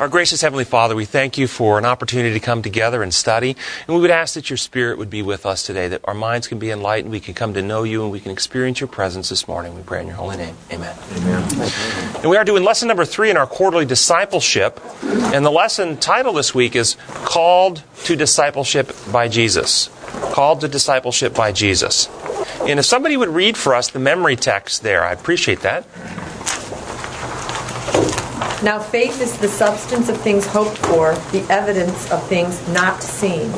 Our gracious Heavenly Father, we thank you for an opportunity to come together and study. And we would ask that your Spirit would be with us today, that our minds can be enlightened, we can come to know you, and we can experience your presence this morning. We pray in your holy name. Amen. Amen. And we are doing lesson number three in our quarterly discipleship. And the lesson title this week is Called to Discipleship by Jesus. Called to Discipleship by Jesus. And if somebody would read for us the memory text there, I appreciate that. Now faith is the substance of things hoped for, the evidence of things not seen.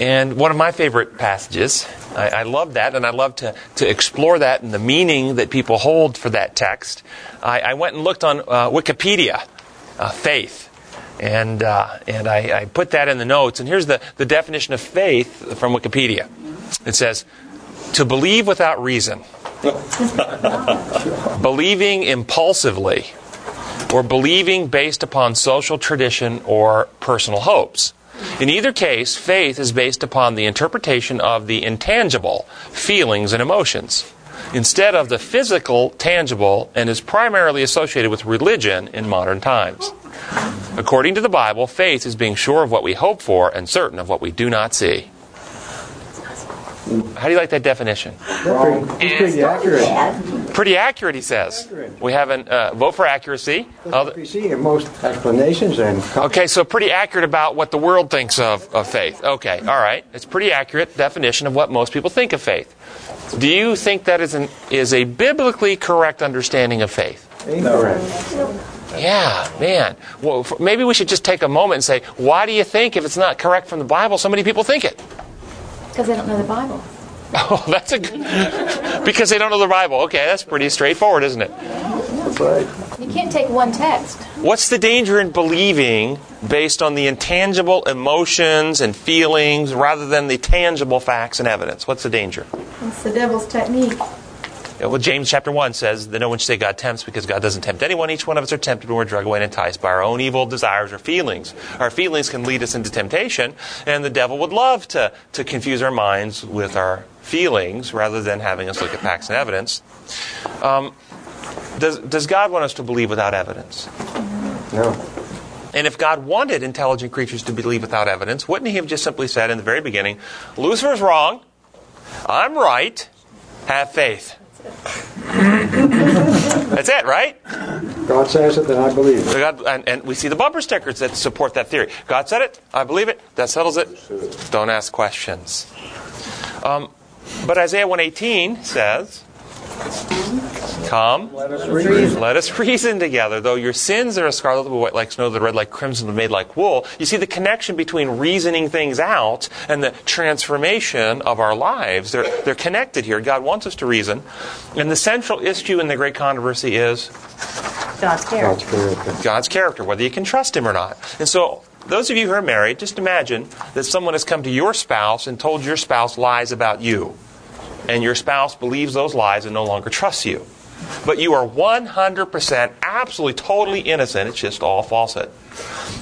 And one of my favorite passages. I, I love that, and I love to, to explore that and the meaning that people hold for that text. I, I went and looked on uh, Wikipedia, uh, faith, and, uh, and I, I put that in the notes. And here's the, the definition of faith from Wikipedia it says, to believe without reason, believing impulsively, or believing based upon social tradition or personal hopes. In either case, faith is based upon the interpretation of the intangible, feelings and emotions, instead of the physical, tangible, and is primarily associated with religion in modern times. According to the Bible, faith is being sure of what we hope for and certain of what we do not see. How do you like that definition? Pretty, pretty accurate. Pretty accurate, he says. Accurate. We haven't uh, vote for accuracy. Other- We see in most explanations and Okay, so pretty accurate about what the world thinks of, of faith. Okay, all right. It's pretty accurate definition of what most people think of faith. Do you think that is, an, is a biblically correct understanding of faith? incorrect. Yeah, man. Well, maybe we should just take a moment and say, why do you think, if it's not correct from the Bible, so many people think it? Because they don't know the Bible. Oh, that's a good. because they don't know the Bible. Okay, that's pretty straightforward, isn't it? That's right. You can't take one text. What's the danger in believing based on the intangible emotions and feelings rather than the tangible facts and evidence? What's the danger? It's the devil's technique. Well, James chapter 1 says that no one should say God tempts because God doesn't tempt anyone. Each one of us are tempted when we're dragged away and enticed by our own evil desires or feelings. Our feelings can lead us into temptation, and the devil would love to, to confuse our minds with our feelings rather than having us look at facts and evidence. Um, does, does God want us to believe without evidence? No. And if God wanted intelligent creatures to believe without evidence, wouldn't He have just simply said in the very beginning, Lucifer's wrong, I'm right, have faith? That's it, right? God says it, then I believe it. God, and, and we see the bumper stickers that support that theory. God said it, I believe it, that settles it. Don't ask questions. Um, but Isaiah 118 says, Come, Let us read. let us reason together. Though your sins are as scarlet, but white like snow, the red like crimson, made like wool. You see the connection between reasoning things out and the transformation of our lives. They're, they're connected here. God wants us to reason. And the central issue in the great controversy is God's God's character. character. God's character, whether you can trust Him or not. And so, those of you who are married, just imagine that someone has come to your spouse and told your spouse lies about you. And your spouse believes those lies and no longer trusts you. But you are 100% absolutely totally innocent. It's just all falsehood.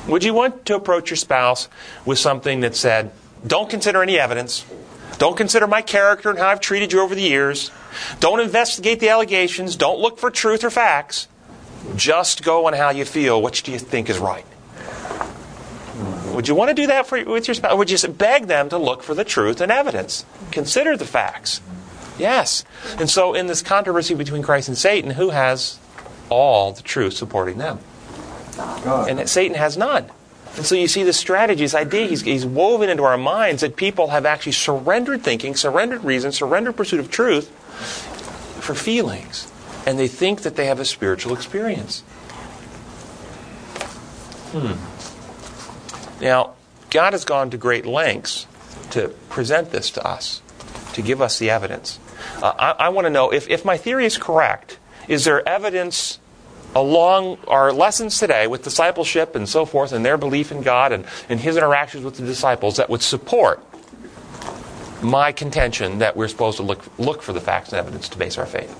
Would you want to approach your spouse with something that said, don't consider any evidence, don't consider my character and how I've treated you over the years, don't investigate the allegations, don't look for truth or facts, just go on how you feel, which do you think is right? Would you want to do that for, with your spouse? Would you beg them to look for the truth and evidence? Consider the facts. Yes. And so, in this controversy between Christ and Satan, who has all the truth supporting them? God. And that Satan has none. And so you see the strategy, this idea, he's, he's woven into our minds that people have actually surrendered thinking, surrendered reason, surrendered pursuit of truth for feelings. And they think that they have a spiritual experience. Hmm. Now, God has gone to great lengths to present this to us, to give us the evidence. Uh, I, I want to know if, if my theory is correct, is there evidence along our lessons today with discipleship and so forth and their belief in God and, and his interactions with the disciples that would support my contention that we're supposed to look, look for the facts and evidence to base our faith?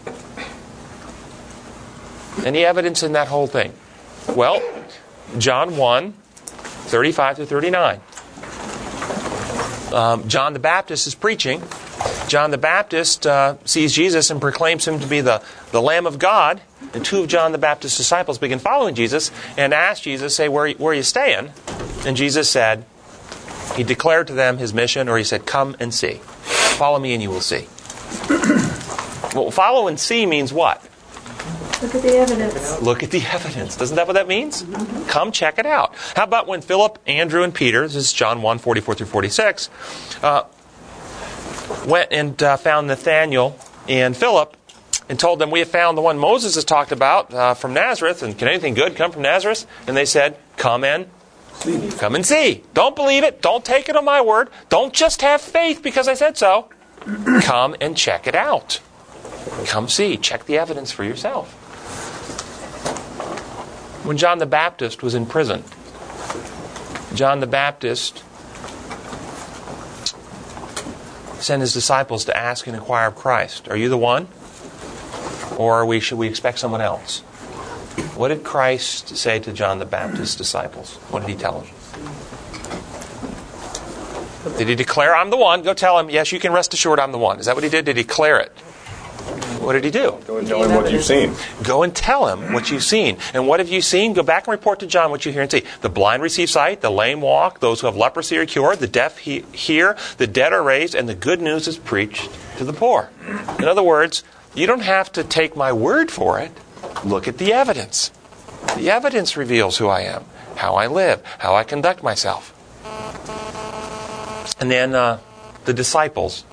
Any evidence in that whole thing? Well, John 1, 35 to 39. Um, John the Baptist is preaching. John the Baptist uh, sees Jesus and proclaims him to be the, the Lamb of God. and two of John the Baptist's disciples begin following Jesus and ask Jesus, say, where, where are you staying? And Jesus said, he declared to them his mission, or he said, come and see. Follow me and you will see. Well, follow and see means what? Look at the evidence. Look at the evidence. Doesn't that what that means? Come check it out. How about when Philip, Andrew, and Peter, this is John 1, 44 through 46, uh, went and uh, found Nathanael and Philip and told them, We have found the one Moses has talked about uh, from Nazareth, and can anything good come from Nazareth? And they said, Come and come and see. Don't believe it. Don't take it on my word. Don't just have faith because I said so. Come and check it out. Come see. Check the evidence for yourself. When John the Baptist was in prison, John the Baptist sent his disciples to ask and inquire of Christ, Are you the one? Or we, should we expect someone else? What did Christ say to John the Baptist's disciples? What did he tell them? Did he declare, I'm the one? Go tell him, yes, you can rest assured I'm the one. Is that what he did? Did he declare it? What did he do? Go and tell him what you've seen. Go and tell him what you've seen. And what have you seen? Go back and report to John what you hear and see. The blind receive sight, the lame walk, those who have leprosy are cured, the deaf he- hear, the dead are raised, and the good news is preached to the poor. In other words, you don't have to take my word for it. Look at the evidence. The evidence reveals who I am, how I live, how I conduct myself. And then uh, the disciples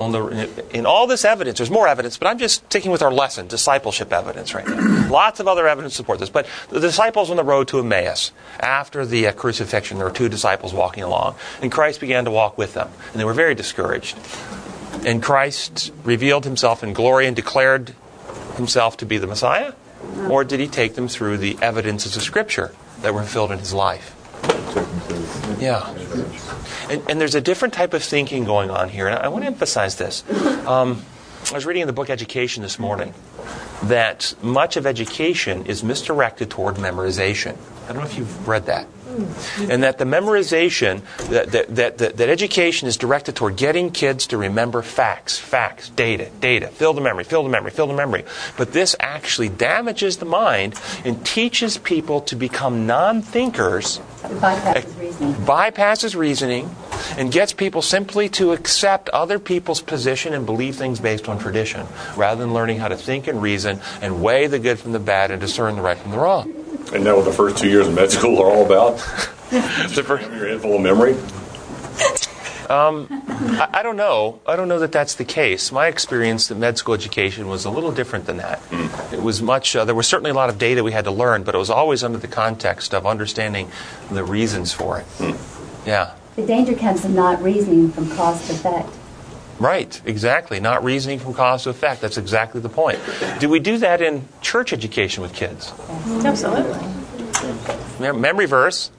on the, in all this evidence, there's more evidence, but I'm just sticking with our lesson, discipleship evidence right now. Lots of other evidence support this. But the disciples on the road to Emmaus, after the uh, crucifixion, there were two disciples walking along, and Christ began to walk with them, and they were very discouraged. And Christ revealed himself in glory and declared himself to be the Messiah? Or did he take them through the evidences of Scripture that were fulfilled in his life? Yeah. And, and, there's a different type of thinking going on here, and I want to emphasize this. Um, I was reading in the book Education this morning that much of education is misdirected toward memorization. I don't know if you've read that. And that the memorization, that, that, that, that, education is directed toward getting kids to remember facts, facts, data, data, fill the memory, fill the memory, fill the memory. But this actually damages the mind and teaches people to become non thinkers bypasses reasoning. bypasses reasoning and gets people simply to accept other people's position and believe things based on tradition rather than learning how to think and reason and weigh the good from the bad and discern the right from the wrong. And now what the first two years of med school are all about? The fir- Your head full of memory? Um, I, I don't know. I don't know that that's the case. My experience that med school education was a little different than that. Hmm. It was much. Uh, there was certainly a lot of data we had to learn, but it was always under the context of understanding the reasons for it. Hmm. Yeah. The danger comes in not reasoning from cause to effect. Right, exactly. Not reasoning from cause to effect. That's exactly the point. Do we do that in church education with kids? Absolutely. Memory verse.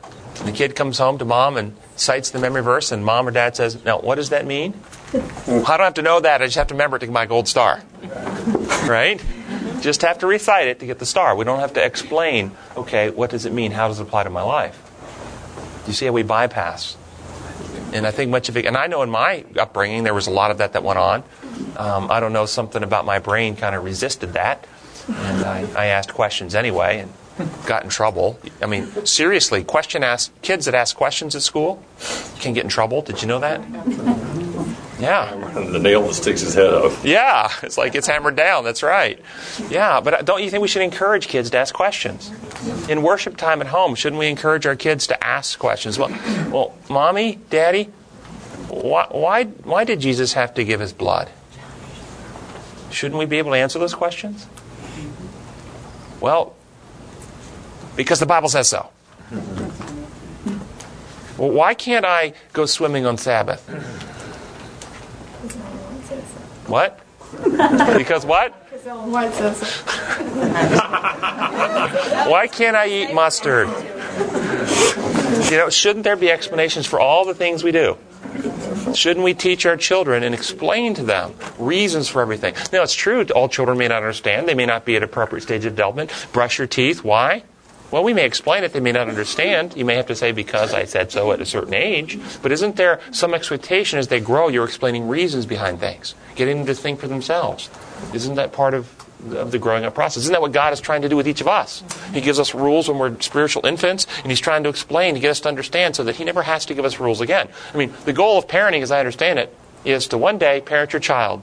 The kid comes home to mom and cites the memory verse, and mom or dad says, Now, what does that mean? I don't have to know that. I just have to remember it to get my gold star. Right? Just have to recite it to get the star. We don't have to explain, okay, what does it mean? How does it apply to my life? Do you see how we bypass and I think much of it, and I know in my upbringing there was a lot of that that went on. Um, I don't know, something about my brain kind of resisted that. And I, I asked questions anyway and got in trouble. I mean, seriously, question ask kids that ask questions at school can get in trouble. Did you know that? Yeah. The nail that sticks his head up. Yeah, it's like it's hammered down. That's right. Yeah, but don't you think we should encourage kids to ask questions? In worship time at home, shouldn't we encourage our kids to ask questions? Well, well, mommy, daddy, why, why, why did Jesus have to give his blood? Shouldn't we be able to answer those questions? Well, because the Bible says so. Well, why can't I go swimming on Sabbath? What? Because what? Why can't I eat mustard? You know, shouldn't there be explanations for all the things we do? Shouldn't we teach our children and explain to them reasons for everything? Now, it's true, all children may not understand. They may not be at appropriate stage of development. Brush your teeth. Why? Well, we may explain it. They may not understand. You may have to say, because I said so at a certain age. But isn't there some expectation as they grow, you're explaining reasons behind things, getting them to think for themselves? Isn't that part of of the growing up process. Isn't that what God is trying to do with each of us? He gives us rules when we're spiritual infants, and He's trying to explain to get us to understand so that He never has to give us rules again. I mean, the goal of parenting, as I understand it, is to one day parent your child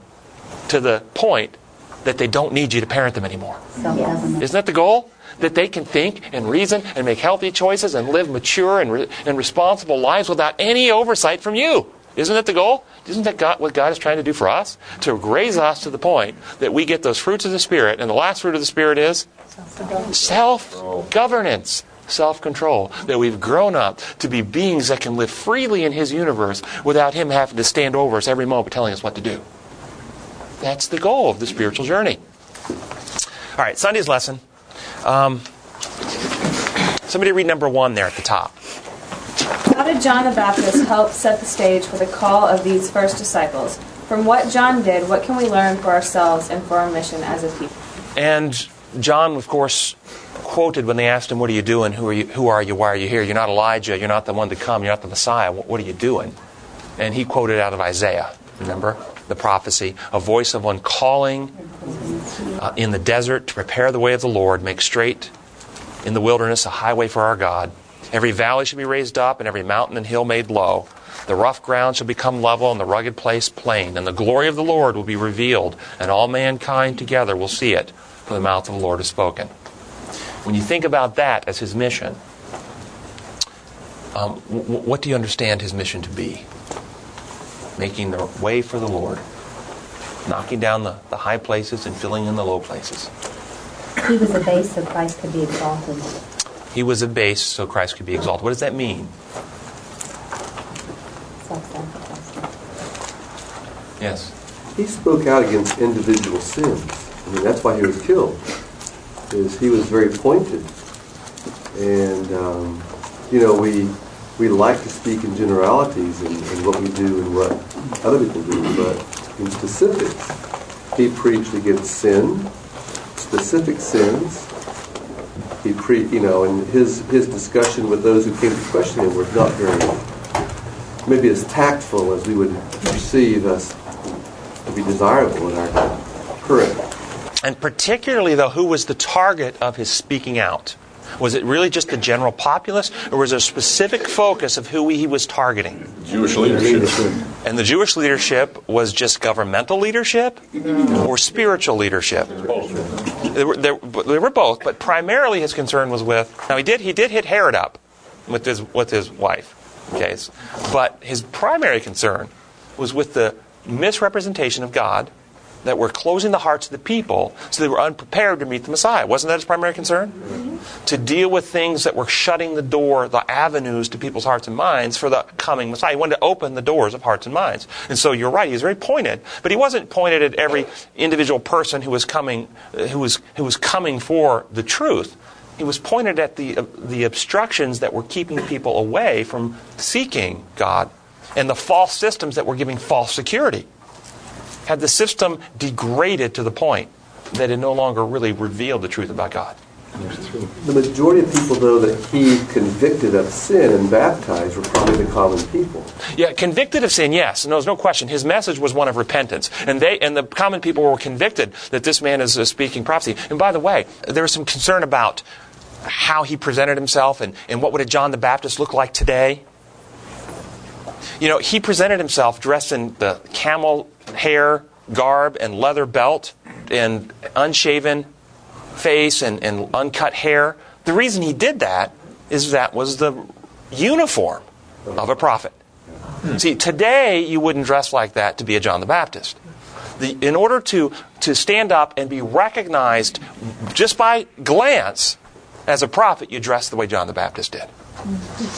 to the point that they don't need you to parent them anymore. Isn't that the goal? That they can think and reason and make healthy choices and live mature and, re- and responsible lives without any oversight from you. Isn't that the goal? Isn't that God, what God is trying to do for us? To raise us to the point that we get those fruits of the Spirit. And the last fruit of the Spirit is self governance, self control. That we've grown up to be beings that can live freely in His universe without Him having to stand over us every moment telling us what to do. That's the goal of the spiritual journey. All right, Sunday's lesson. Um, somebody read number one there at the top. How did John the Baptist help set the stage for the call of these first disciples? From what John did, what can we learn for ourselves and for our mission as a people? And John, of course, quoted when they asked him, What are you doing? Who are you? Who are you? Why are you here? You're not Elijah. You're not the one to come. You're not the Messiah. What, what are you doing? And he quoted out of Isaiah, remember? The prophecy a voice of one calling in the desert to prepare the way of the Lord, make straight in the wilderness a highway for our God. Every valley shall be raised up, and every mountain and hill made low. The rough ground shall become level, and the rugged place plain. And the glory of the Lord will be revealed, and all mankind together will see it, for the mouth of the Lord has spoken. When you think about that as his mission, um, w- what do you understand his mission to be? Making the way for the Lord, knocking down the, the high places and filling in the low places. He was a base so Christ could be exalted. He was a base so Christ could be exalted. What does that mean? Self-sacrifice. Yes. He spoke out against individual sins. I mean, that's why he was killed. Is he was very pointed, and um, you know we we like to speak in generalities and, and what we do and what other people do, but in specifics, he preached against sin, specific sins. He pre, you know, and his his discussion with those who came to question him was not very maybe as tactful as we would perceive us to be desirable in our current And particularly, though, who was the target of his speaking out? Was it really just the general populace, or was there a specific focus of who he was targeting? Jewish leadership. And the Jewish leadership was just governmental leadership or spiritual leadership? They were, were both, but primarily his concern was with. Now he did he did hit Herod up with his with his wife, okay, but his primary concern was with the misrepresentation of God that were closing the hearts of the people so they were unprepared to meet the Messiah. Wasn't that his primary concern? To deal with things that were shutting the door, the avenues to people's hearts and minds for the coming Messiah. He wanted to open the doors of hearts and minds. And so you're right, he was very pointed, but he wasn't pointed at every individual person who was coming, uh, who was, who was coming for the truth. He was pointed at the, uh, the obstructions that were keeping people away from seeking God and the false systems that were giving false security had the system degraded to the point that it no longer really revealed the truth about God. The majority of people, though, that he convicted of sin and baptized were probably the common people. Yeah, convicted of sin, yes. No, there's no question. His message was one of repentance. And they and the common people were convicted that this man is uh, speaking prophecy. And by the way, there was some concern about how he presented himself and, and what would a John the Baptist look like today. You know, he presented himself dressed in the camel hair garb and leather belt and unshaven face and, and uncut hair. The reason he did that is that was the uniform of a prophet. See, today you wouldn't dress like that to be a John the Baptist. The, in order to, to stand up and be recognized just by glance as a prophet, you dress the way John the Baptist did.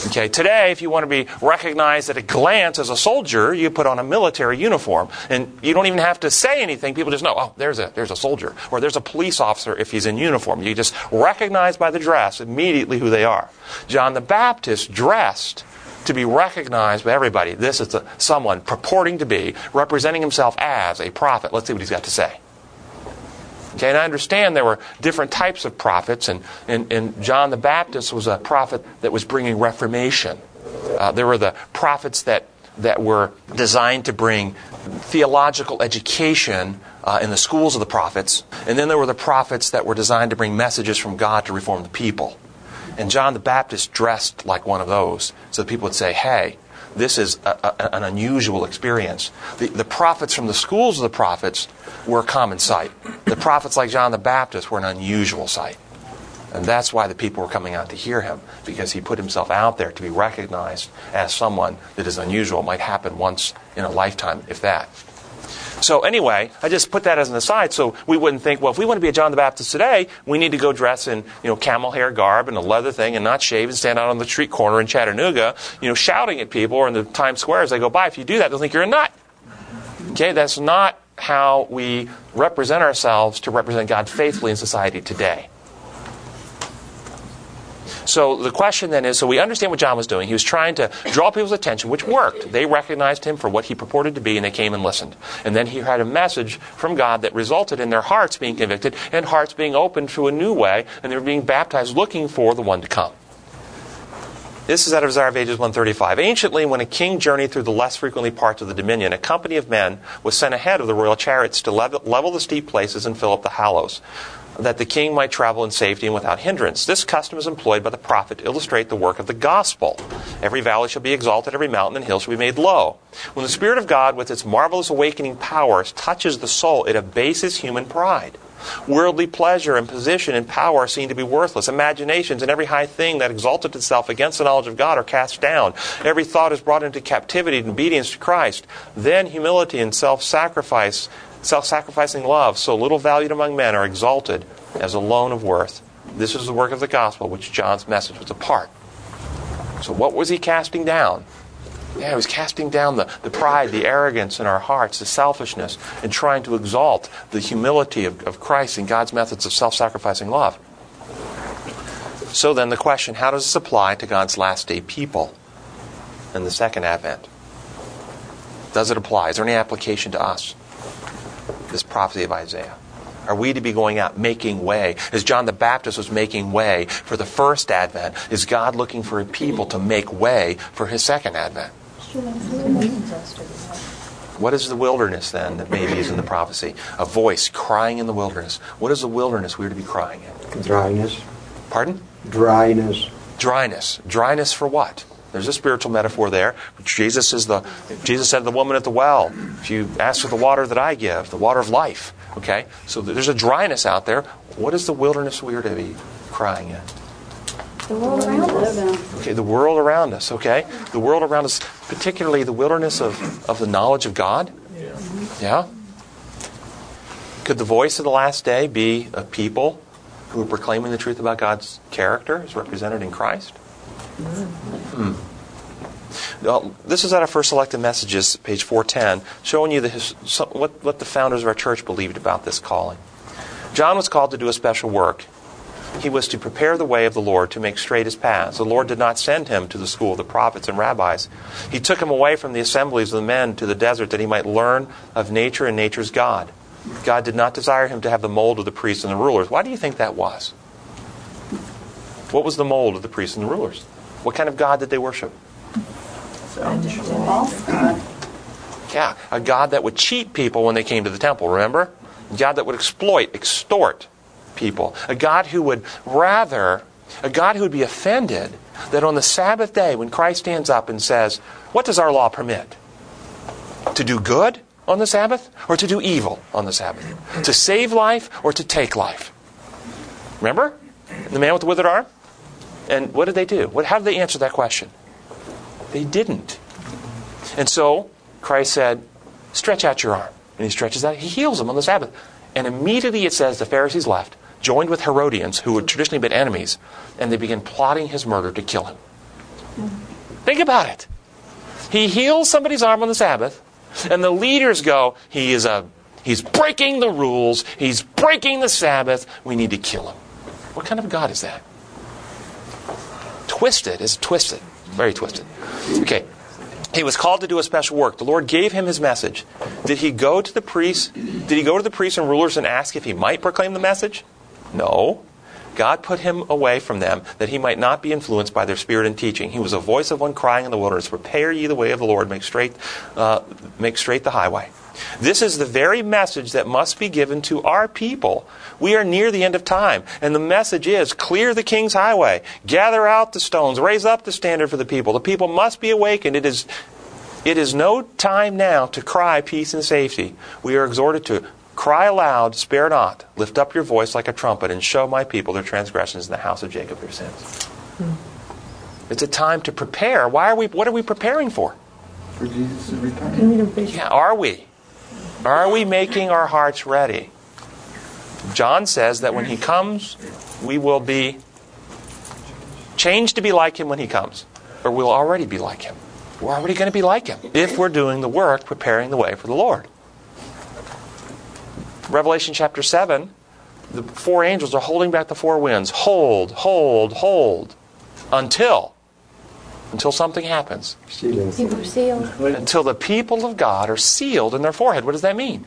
Okay, today, if you want to be recognized at a glance as a soldier, you put on a military uniform, and you don't even have to say anything. People just know, oh, there's a there's a soldier, or there's a police officer if he's in uniform. You just recognize by the dress immediately who they are. John the Baptist dressed to be recognized by everybody. This is someone purporting to be representing himself as a prophet. Let's see what he's got to say. Okay, and I understand there were different types of prophets, and, and, and John the Baptist was a prophet that was bringing reformation. Uh, there were the prophets that, that were designed to bring theological education uh, in the schools of the prophets, and then there were the prophets that were designed to bring messages from God to reform the people. And John the Baptist dressed like one of those, so that people would say, hey, this is a, a, an unusual experience. The, the prophets from the schools of the prophets were a common sight. The prophets like John the Baptist were an unusual sight. And that's why the people were coming out to hear him, because he put himself out there to be recognized as someone that is unusual. It might happen once in a lifetime, if that. So anyway, I just put that as an aside so we wouldn't think, well, if we want to be a John the Baptist today, we need to go dress in, you know, camel hair garb and a leather thing and not shave and stand out on the street corner in Chattanooga, you know, shouting at people or in the Times Square as they go by. If you do that, they'll think you're a nut. Okay, that's not how we represent ourselves to represent God faithfully in society today. So the question then is so we understand what John was doing. He was trying to draw people's attention, which worked. They recognized him for what he purported to be, and they came and listened. And then he had a message from God that resulted in their hearts being convicted and hearts being opened to a new way, and they were being baptized looking for the one to come. This is out of Desire of Ages 135. Anciently, when a king journeyed through the less frequently parts of the dominion, a company of men was sent ahead of the royal chariots to level, level the steep places and fill up the hollows that the king might travel in safety and without hindrance. This custom is employed by the prophet to illustrate the work of the gospel. Every valley shall be exalted, every mountain and hill shall be made low. When the Spirit of God, with its marvelous awakening powers, touches the soul, it abases human pride. Worldly pleasure and position and power are seen to be worthless. Imaginations and every high thing that exalted itself against the knowledge of God are cast down. Every thought is brought into captivity and obedience to Christ. Then humility and self sacrifice self sacrificing love, so little valued among men, are exalted as alone of worth. This is the work of the gospel, which John's message was a part. So, what was he casting down? Yeah, he was casting down the, the pride, the arrogance in our hearts, the selfishness, and trying to exalt the humility of, of Christ and God's methods of self sacrificing love. So, then the question how does this apply to God's last day people in the second advent? Does it apply? Is there any application to us? This prophecy of Isaiah? Are we to be going out making way? As John the Baptist was making way for the first advent, is God looking for a people to make way for his second advent? What is the wilderness then that maybe is in the prophecy? A voice crying in the wilderness. What is the wilderness we are to be crying in? Dryness. Pardon? Dryness. Dryness. Dryness for what? There's a spiritual metaphor there. Jesus is the Jesus said to the woman at the well, if you ask for the water that I give, the water of life. Okay? So there's a dryness out there. What is the wilderness we are to be crying in? The world around us. Okay, the world around us, okay? The world around us, particularly the wilderness of, of the knowledge of God. Yeah? Could the voice of the last day be a people who are proclaiming the truth about God's character as represented in Christ? Hmm. Well, this is out of First Selected Messages, page 410, showing you the, what, what the founders of our church believed about this calling. John was called to do a special work. He was to prepare the way of the Lord to make straight his paths. The Lord did not send him to the school of the prophets and rabbis. He took him away from the assemblies of the men to the desert that he might learn of nature and nature's God. God did not desire him to have the mold of the priests and the rulers. Why do you think that was? What was the mold of the priests and the rulers? What kind of God did they worship? Yeah, a God that would cheat people when they came to the temple, remember? A God that would exploit, extort people. A God who would rather, a God who would be offended that on the Sabbath day, when Christ stands up and says, What does our law permit? To do good on the Sabbath or to do evil on the Sabbath? To save life or to take life? Remember? The man with the withered arm? And what did they do? What, how did they answer that question? They didn't. And so Christ said, Stretch out your arm. And he stretches out. He heals them on the Sabbath. And immediately it says the Pharisees left, joined with Herodians, who had traditionally been enemies, and they began plotting his murder to kill him. Think about it. He heals somebody's arm on the Sabbath, and the leaders go, He is a he's breaking the rules, he's breaking the Sabbath, we need to kill him. What kind of God is that? Twisted is twisted. Very twisted. Okay. He was called to do a special work. The Lord gave him his message. Did he go to the priests? Did he go to the priests and rulers and ask if he might proclaim the message? No. God put him away from them that he might not be influenced by their spirit and teaching. He was a voice of one crying in the wilderness, Prepare ye the way of the Lord, make straight, uh, make straight the highway. This is the very message that must be given to our people. We are near the end of time, and the message is clear the king's highway, gather out the stones, raise up the standard for the people. The people must be awakened. It is, it is no time now to cry peace and safety. We are exhorted to cry aloud, spare not, lift up your voice like a trumpet, and show my people their transgressions in the house of Jacob their sins. It's a time to prepare. Why are we? What are we preparing for? For Jesus' return. Yeah, are we? Are we making our hearts ready? John says that when he comes, we will be changed to be like him when he comes, or we'll already be like him. We're already going to be like him if we're doing the work preparing the way for the Lord. Revelation chapter 7, the four angels are holding back the four winds. Hold, hold, hold until until something happens. Sealing. People are sealed. Until the people of God are sealed in their forehead. What does that mean?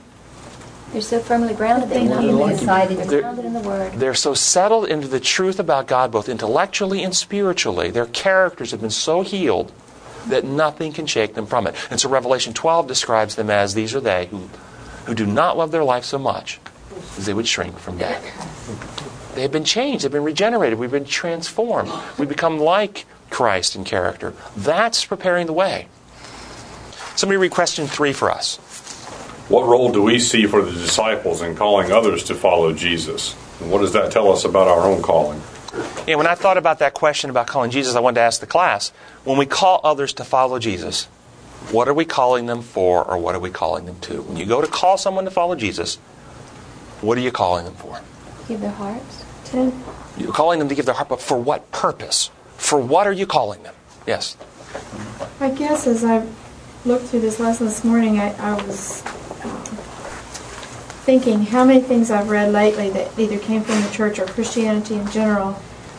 They're so firmly grounded they cannot be moved. Decided. They're grounded in the Word. They're so settled into the truth about God, both intellectually and spiritually. Their characters have been so healed that nothing can shake them from it. And so Revelation 12 describes them as these are they who, who do not love their life so much as they would shrink from death. They've been changed, they've been regenerated, we've been transformed. We become like Christ in character. That's preparing the way. Somebody read question three for us. What role do we see for the disciples in calling others to follow Jesus? And what does that tell us about our own calling? Yeah, when I thought about that question about calling Jesus, I wanted to ask the class when we call others to follow Jesus, what are we calling them for or what are we calling them to? When you go to call someone to follow Jesus, what are you calling them for? Give their hearts. to You're calling them to give their heart, but for what purpose? For what are you calling them? Yes. I guess as I looked through this lesson this morning, I, I was um, thinking how many things I've read lately that either came from the church or Christianity in general,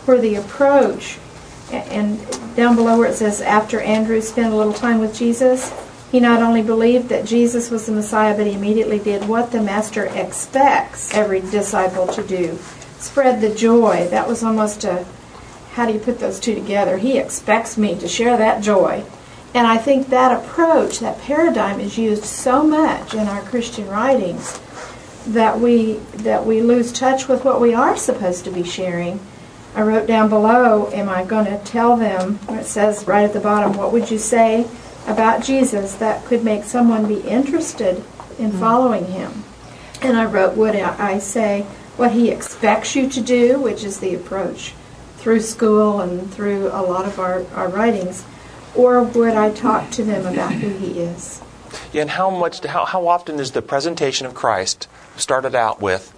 where the approach, and down below where it says, after Andrew spent a little time with Jesus, he not only believed that Jesus was the Messiah, but he immediately did what the Master expects every disciple to do spread the joy. That was almost a how do you put those two together? He expects me to share that joy. And I think that approach, that paradigm is used so much in our Christian writings that we that we lose touch with what we are supposed to be sharing. I wrote down below, am I going to tell them, where it says right at the bottom, what would you say about Jesus that could make someone be interested in mm-hmm. following him? And I wrote, would I say what he expects you to do, which is the approach through school and through a lot of our, our writings, or would I talk to them about who he is? Yeah, and how much? How, how often is the presentation of Christ started out with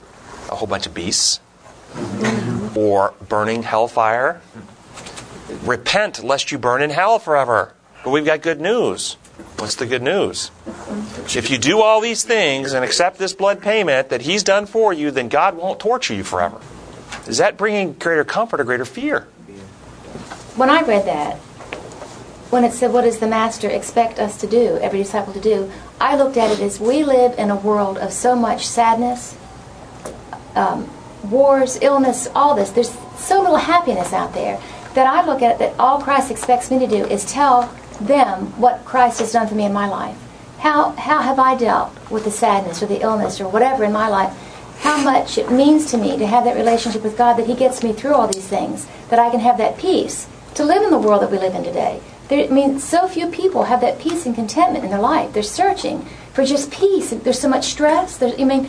a whole bunch of beasts, mm-hmm. or burning hellfire? Repent, lest you burn in hell forever. But we've got good news. What's the good news? If you do all these things and accept this blood payment that He's done for you, then God won't torture you forever. Is that bringing greater comfort or greater fear? When I read that, when it said, What does the Master expect us to do, every disciple to do? I looked at it as we live in a world of so much sadness, um, wars, illness, all this. There's so little happiness out there that I look at it that all Christ expects me to do is tell them what Christ has done for me in my life. How, how have I dealt with the sadness or the illness or whatever in my life? How much it means to me to have that relationship with God that He gets me through all these things, that I can have that peace to live in the world that we live in today. There, I mean, so few people have that peace and contentment in their life. They're searching for just peace. There's so much stress. There's, I mean,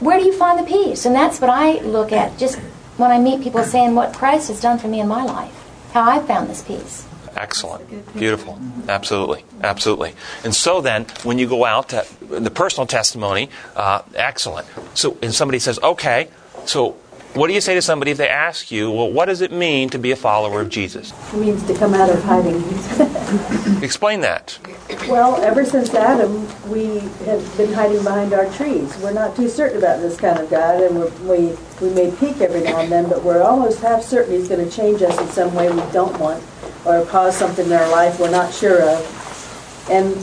where do you find the peace? And that's what I look at just when I meet people saying what Christ has done for me in my life, how I found this peace. Excellent. Beautiful. Absolutely. Absolutely. And so then, when you go out to the personal testimony, uh, excellent. So, and somebody says, okay, so what do you say to somebody if they ask you, well, what does it mean to be a follower of Jesus? It means to come out of hiding. Explain that. well, ever since Adam, we have been hiding behind our trees. We're not too certain about this kind of God, and we're, we we may peek every now and then, but we're almost half certain He's going to change us in some way we don't want, or cause something in our life we're not sure of. And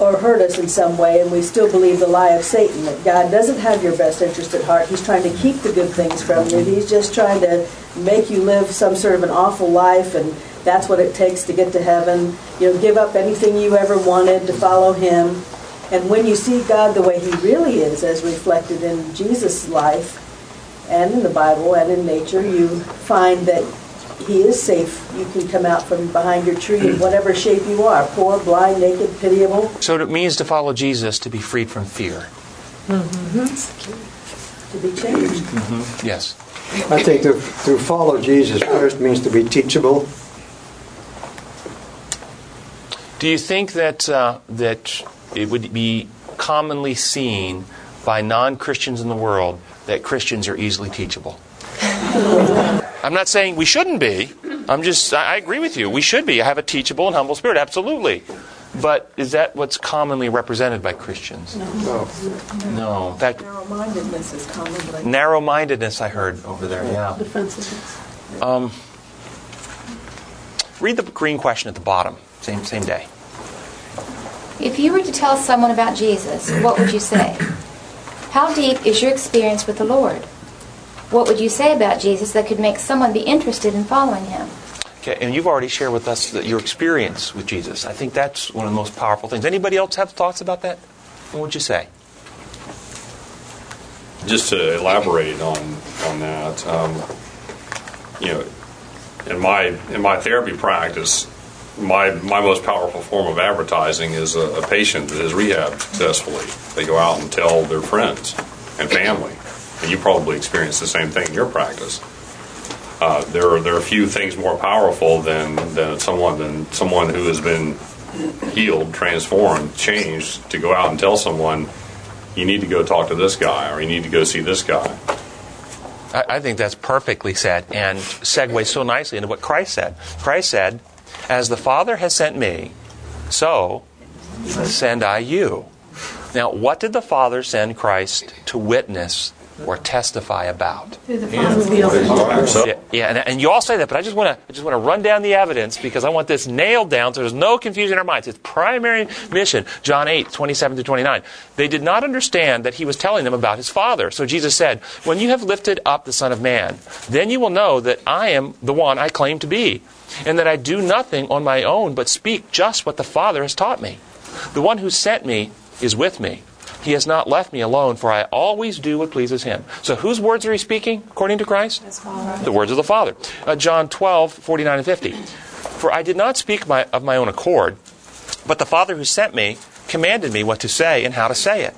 or hurt us in some way, and we still believe the lie of Satan that God doesn't have your best interest at heart. He's trying to keep the good things from you. He's just trying to make you live some sort of an awful life, and that's what it takes to get to heaven. You know, give up anything you ever wanted to follow Him. And when you see God the way He really is, as reflected in Jesus' life and in the Bible and in nature, you find that He is safe. You can come out from behind your tree in whatever shape you are poor, blind, naked, pitiable. So it means to follow Jesus to be freed from fear. Mm-hmm. To be changed. Mm-hmm. Yes. I think to, to follow Jesus first means to be teachable. Do you think that uh, that it would be commonly seen by non-Christians in the world that Christians are easily teachable? I'm not saying we shouldn't be. I'm just I I agree with you. We should be. I have a teachable and humble spirit, absolutely. But is that what's commonly represented by Christians? No. No. In fact, Narrow-mindedness is commonly. but narrow-mindedness I heard over there. Yeah. defensiveness. Um, read the green question at the bottom. Same same day. If you were to tell someone about Jesus, what would you say? How deep is your experience with the Lord? What would you say about Jesus that could make someone be interested in following him? Okay, and you've already shared with us that your experience with Jesus. I think that's one of the most powerful things. Anybody else have thoughts about that? What would you say? just to elaborate on on that, um, you know, in my in my therapy practice, my my most powerful form of advertising is a, a patient that has rehabbed successfully. They go out and tell their friends and family, and you probably experience the same thing in your practice. Uh, there are there are few things more powerful than than someone than someone who has been healed, transformed, changed to go out and tell someone you need to go talk to this guy or you need to go see this guy. I, I think that's perfectly said and segues so nicely into what Christ said. Christ said, As the Father has sent me, so send I you. Now, what did the Father send Christ to witness or testify about? Through the Father. So, Yeah, yeah and, and you all say that, but I just want to I just want to run down the evidence because I want this nailed down so there's no confusion in our minds. Its primary mission, John 8, 27 to 29. They did not understand that he was telling them about his Father. So Jesus said, When you have lifted up the Son of Man, then you will know that I am the one I claim to be, and that I do nothing on my own but speak just what the Father has taught me. The one who sent me is with me. He has not left me alone, for I always do what pleases him. So whose words are he speaking, according to Christ? The words of the Father. Uh, John 12, 49 and 50. For I did not speak my, of my own accord, but the Father who sent me commanded me what to say and how to say it.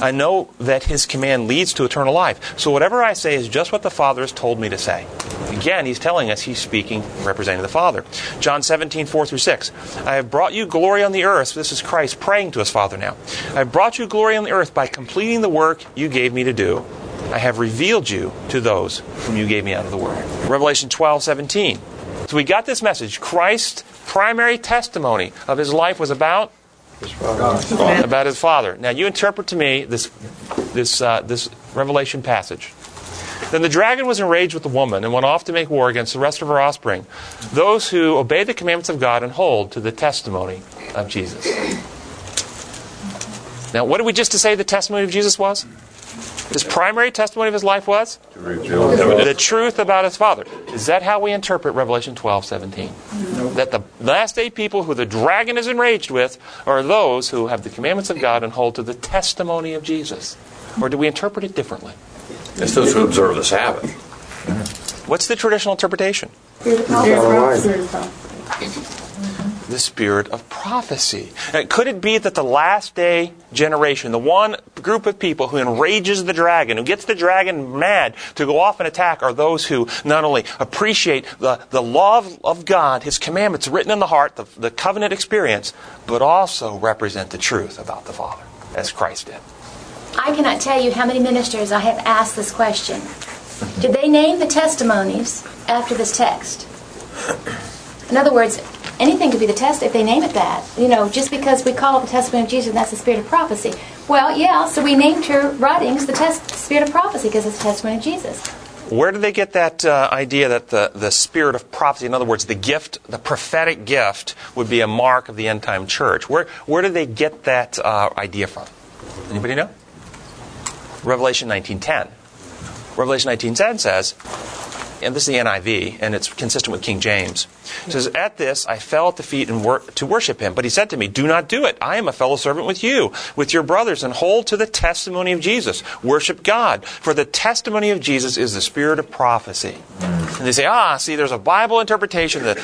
I know that his command leads to eternal life. So whatever I say is just what the Father has told me to say. Again, he's telling us he's speaking representing the Father. John 17, 4 through 6. I have brought you glory on the earth. This is Christ praying to his Father now. I have brought you glory on the earth by completing the work you gave me to do. I have revealed you to those whom you gave me out of the world. Revelation 12, 17. So we got this message. Christ's primary testimony of his life was about His Father. about his father. Now you interpret to me this this uh, this Revelation passage. Then the dragon was enraged with the woman and went off to make war against the rest of her offspring, those who obey the commandments of God and hold to the testimony of Jesus. Now, what did we just to say the testimony of Jesus was? His primary testimony of his life was the truth about his father. Is that how we interpret Revelation 12, 17? That the last eight people who the dragon is enraged with are those who have the commandments of God and hold to the testimony of Jesus. Or do we interpret it differently? it's those who observe the Sabbath. What's the traditional interpretation? The spirit of prophecy. Could it be that the last day generation, the one group of people who enrages the dragon, who gets the dragon mad to go off and attack, are those who not only appreciate the, the love of God, His commandments written in the heart, the, the covenant experience, but also represent the truth about the Father, as Christ did? I cannot tell you how many ministers I have asked this question. Did they name the testimonies after this text? In other words, anything could be the test if they name it that. You know, just because we call it the testimony of Jesus and that's the spirit of prophecy. Well, yeah, so we named her writings the test, spirit of prophecy because it's the testimony of Jesus. Where did they get that uh, idea that the, the spirit of prophecy, in other words, the gift, the prophetic gift, would be a mark of the end time church? Where, where did they get that uh, idea from? Anybody know? Revelation 19.10. Revelation 19.10 says, and this is the NIV, and it's consistent with King James. It says, At this I fell at the feet and wor- to worship him. But he said to me, Do not do it. I am a fellow servant with you, with your brothers, and hold to the testimony of Jesus. Worship God. For the testimony of Jesus is the spirit of prophecy. And they say, Ah, see, there's a Bible interpretation that,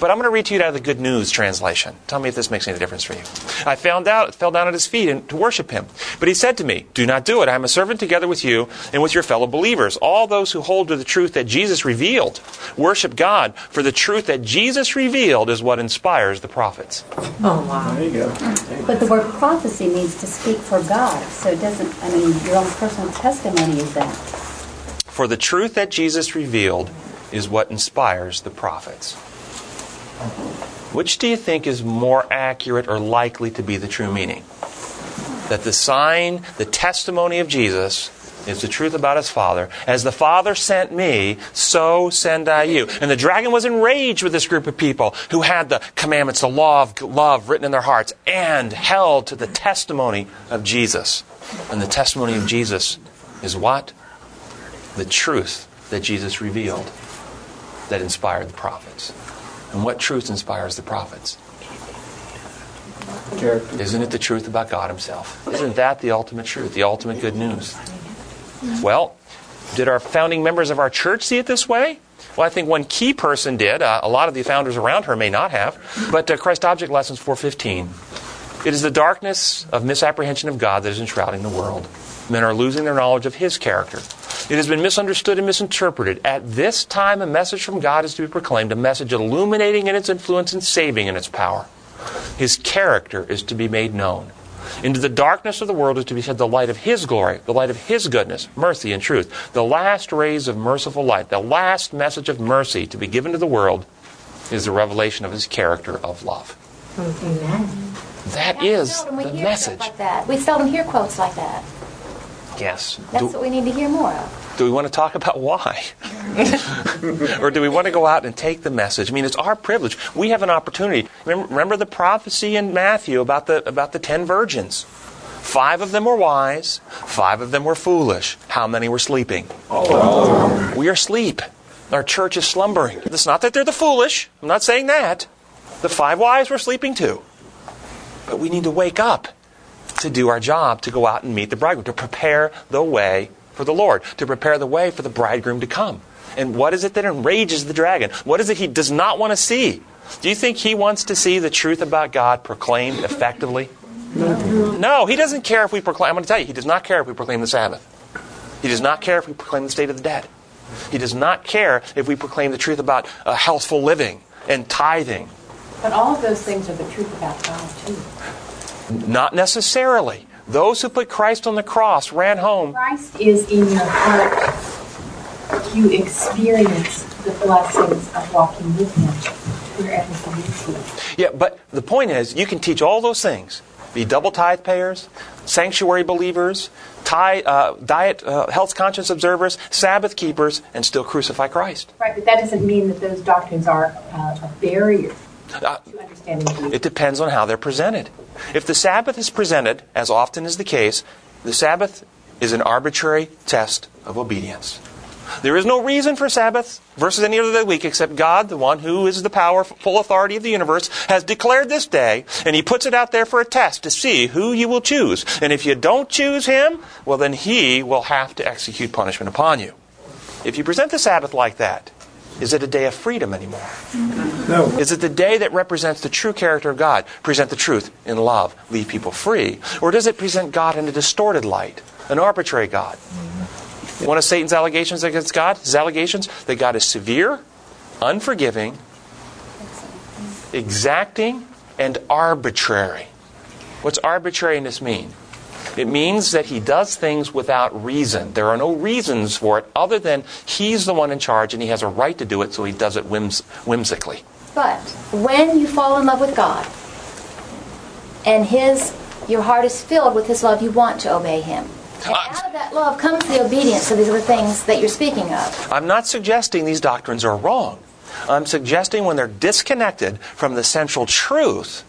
but I'm going to read to you out of the Good News translation. Tell me if this makes any difference for you. I found out, fell down at his feet and, to worship him. But he said to me, Do not do it. I am a servant together with you and with your fellow believers, all those who hold to the truth that Jesus revealed. Worship God, for the truth that Jesus revealed is what inspires the prophets. Oh, wow. There you go. But the word prophecy means to speak for God, so it doesn't, I mean, your own personal testimony is that. For the truth that Jesus revealed is what inspires the prophets. Which do you think is more accurate or likely to be the true meaning? That the sign, the testimony of Jesus is the truth about his Father. As the Father sent me, so send I you. And the dragon was enraged with this group of people who had the commandments, the law of love written in their hearts, and held to the testimony of Jesus. And the testimony of Jesus is what? The truth that Jesus revealed that inspired the prophets. And what truth inspires the prophets? Character. Isn't it the truth about God Himself? Isn't that the ultimate truth, the ultimate good news? Well, did our founding members of our church see it this way? Well, I think one key person did. Uh, a lot of the founders around her may not have. But uh, Christ Object Lessons 415. It is the darkness of misapprehension of God that is enshrouding the world. Men are losing their knowledge of His character. It has been misunderstood and misinterpreted. At this time, a message from God is to be proclaimed, a message illuminating in its influence and saving in its power. His character is to be made known. Into the darkness of the world is to be shed the light of His glory, the light of His goodness, mercy, and truth. The last rays of merciful light, the last message of mercy to be given to the world is the revelation of His character of love. Amen. That How is seldom the message. like that. We seldom hear quotes like that. Yes. That's Do, what we need to hear more of. do we want to talk about why? or do we want to go out and take the message? I mean, it's our privilege. We have an opportunity. Remember, remember the prophecy in Matthew about the, about the ten virgins? Five of them were wise, five of them were foolish. How many were sleeping? Oh. We are asleep. Our church is slumbering. It's not that they're the foolish. I'm not saying that. The five wise were sleeping too. But we need to wake up to do our job, to go out and meet the bridegroom, to prepare the way for the Lord, to prepare the way for the bridegroom to come. And what is it that enrages the dragon? What is it he does not want to see? Do you think he wants to see the truth about God proclaimed effectively? No, no, he doesn't care if we proclaim. I'm going to tell you, he does not care if we proclaim the Sabbath. He does not care if we proclaim the state of the dead. He does not care if we proclaim the truth about uh, healthful living and tithing. But all of those things are the truth about God, too. Not necessarily. Those who put Christ on the cross ran home. Christ is in your heart. You experience the blessings of walking with Him wherever He leads you. Yeah, but the point is, you can teach all those things. Be double tithe payers, sanctuary believers, tithe, uh, diet, uh, health conscious observers, Sabbath keepers, and still crucify Christ. Right, but that doesn't mean that those doctrines are uh, a barrier Uh, to understanding Jesus. It depends on how they're presented. If the Sabbath is presented, as often is the case, the Sabbath is an arbitrary test of obedience. There is no reason for Sabbath versus any other day of the week except God, the one who is the power, full authority of the universe, has declared this day, and He puts it out there for a test to see who you will choose. And if you don't choose Him, well, then He will have to execute punishment upon you. If you present the Sabbath like that, is it a day of freedom anymore? No. Is it the day that represents the true character of God? Present the truth in love, leave people free? Or does it present God in a distorted light, an arbitrary God? One of Satan's allegations against God, his allegations, that God is severe, unforgiving, exacting, and arbitrary. What's arbitrariness mean? It means that he does things without reason. There are no reasons for it other than he's the one in charge and he has a right to do it, so he does it whims- whimsically. But when you fall in love with God and his your heart is filled with his love, you want to obey him. And out of that love comes the obedience to these other things that you're speaking of. I'm not suggesting these doctrines are wrong. I'm suggesting when they're disconnected from the central truth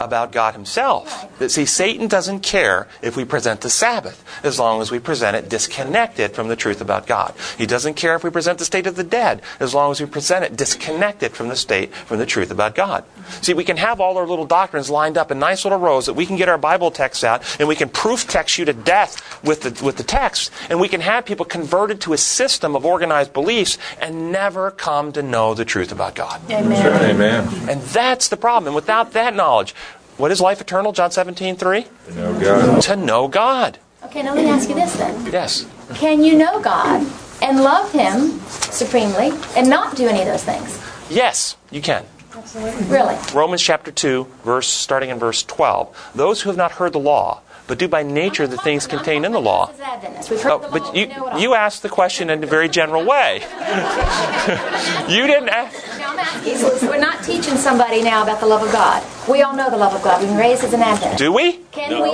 about God Himself. That see, Satan doesn't care if we present the Sabbath as long as we present it disconnected from the truth about God. He doesn't care if we present the state of the dead as long as we present it disconnected from the state, from the truth about God. See, we can have all our little doctrines lined up in nice little rows that we can get our Bible texts out and we can proof text you to death with the, with the text and we can have people converted to a system of organized beliefs and never come to know the truth about God. Amen. Amen. And that's the problem. And without that knowledge, what is life eternal? John 17, 3? To know God. To know God. Okay, now let me ask you this then. Yes. Can you know God and love Him supremely and not do any of those things? Yes, you can. Absolutely. Really? Romans chapter 2, verse starting in verse 12. Those who have not heard the law, but do by nature the things contained in the law. This is Adventist. We've heard Oh, but you, know it all. you asked the question in a very general way. you didn't ask. Now I'm asking, we're not teaching somebody now about the love of God. We all know the love of God. We've been raised as an Adventist. Do we? Can we?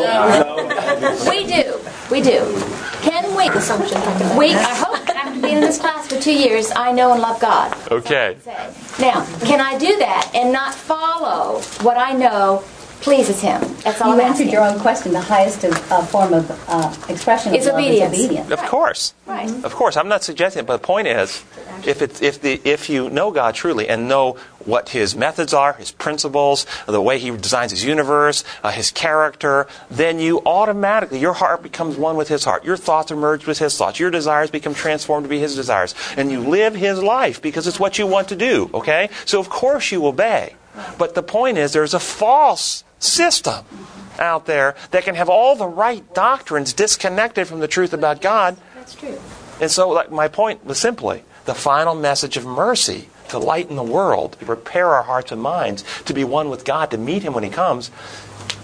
We do. We do. Can we? Assumption. We, I hope after being in this class for two years, I know and love God. Okay. Now, can I do that and not follow what I know pleases Him? That's all You I'm answered asking. your own question. The highest of, uh, form of uh, expression of It's obedience. is obedience. Of course. Right. Of course, I'm not suggesting it, but the point is, if it's if the if you know God truly and know what His methods are, His principles, the way He designs His universe, uh, His character, then you automatically your heart becomes one with His heart. Your thoughts are merged with His thoughts. Your desires become transformed to be His desires, and you live His life because it's what you want to do. Okay, so of course you obey, but the point is, there's a false system out there that can have all the right doctrines disconnected from the truth about God. That's true. And so, like, my point was simply the final message of mercy to lighten the world, to prepare our hearts and minds to be one with God, to meet Him when He comes,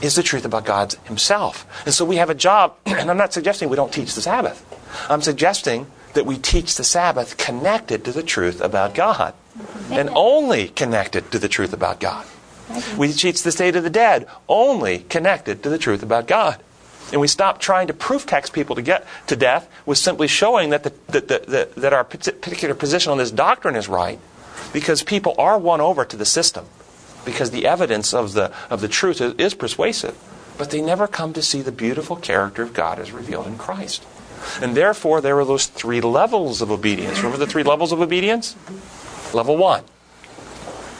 is the truth about God Himself. And so we have a job, and I'm not suggesting we don't teach the Sabbath. I'm suggesting that we teach the Sabbath connected to the truth about God, and only connected to the truth about God. We teach the state of the dead only connected to the truth about God. And we stop trying to proof text people to get to death with simply showing that, the, that, that, that, our particular position on this doctrine is right because people are won over to the system because the evidence of the, of the truth is, is persuasive. But they never come to see the beautiful character of God as revealed in Christ. And therefore, there are those three levels of obedience. Remember the three levels of obedience? Level one.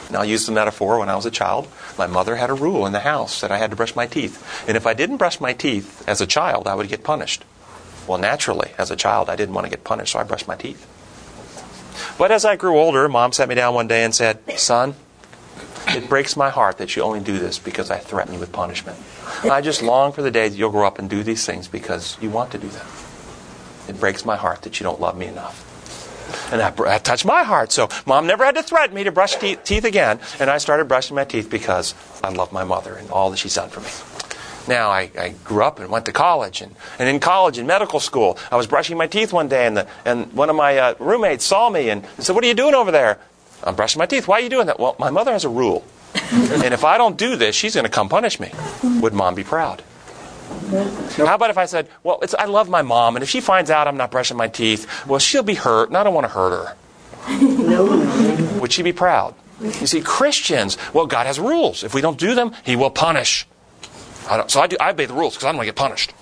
And I'll use the metaphor when I was a child. My mother had a rule in the house that I had to brush my teeth. And if I didn't brush my teeth as a child, I would get punished. Well, naturally, as a child, I didn't want to get punished, so I brushed my teeth. But as I grew older, mom sat me down one day and said, Son, it breaks my heart that you only do this because I threaten you with punishment. I just long for the day that you'll grow up and do these things because you want to do them. It breaks my heart that you don't love me enough. And that, that touched my heart. So mom never had to threaten me to brush te- teeth again. And I started brushing my teeth because I love my mother and all that she's done for me. Now, I, I grew up and went to college. And, and in college, in medical school, I was brushing my teeth one day, and, the, and one of my uh, roommates saw me and said, What are you doing over there? I'm brushing my teeth. Why are you doing that? Well, my mother has a rule. and if I don't do this, she's going to come punish me. Would mom be proud? How about if I said, Well, it's, I love my mom, and if she finds out I'm not brushing my teeth, well, she'll be hurt, and I don't want to hurt her. Would she be proud? You see, Christians, well, God has rules. If we don't do them, He will punish. I don't, so I, do, I obey the rules because I don't want to get punished.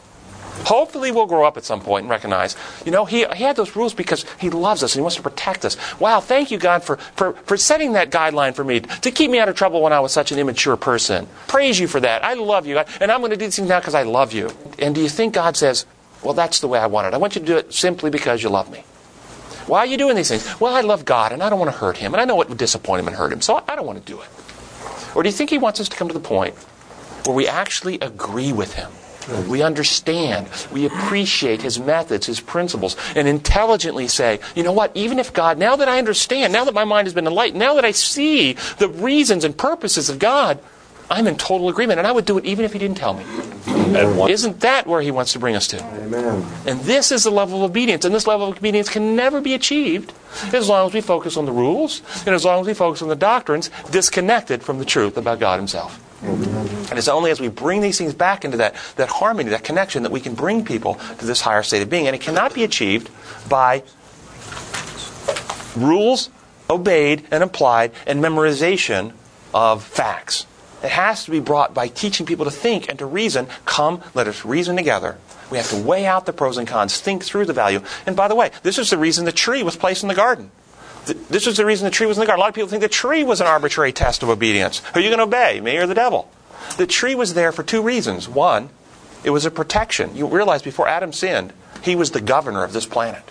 Hopefully, we'll grow up at some point and recognize, you know, he, he had those rules because he loves us and he wants to protect us. Wow, thank you, God, for, for, for setting that guideline for me to keep me out of trouble when I was such an immature person. Praise you for that. I love you. And I'm going to do these things now because I love you. And do you think God says, well, that's the way I want it? I want you to do it simply because you love me. Why are you doing these things? Well, I love God and I don't want to hurt him. And I know it would disappoint him and hurt him. So I don't want to do it. Or do you think he wants us to come to the point where we actually agree with him? We understand, we appreciate his methods, his principles, and intelligently say, you know what, even if God, now that I understand, now that my mind has been enlightened, now that I see the reasons and purposes of God, I'm in total agreement, and I would do it even if he didn't tell me. Isn't that where he wants to bring us to? Amen. And this is the level of obedience, and this level of obedience can never be achieved as long as we focus on the rules and as long as we focus on the doctrines disconnected from the truth about God himself. Mm-hmm. And it's only as we bring these things back into that, that harmony, that connection, that we can bring people to this higher state of being. And it cannot be achieved by rules obeyed and applied and memorization of facts. It has to be brought by teaching people to think and to reason. Come, let us reason together. We have to weigh out the pros and cons, think through the value. And by the way, this is the reason the tree was placed in the garden. Th- This was the reason the tree was in the garden. A lot of people think the tree was an arbitrary test of obedience. Who are you going to obey, me or the devil? The tree was there for two reasons. One, it was a protection. You realize before Adam sinned, he was the governor of this planet.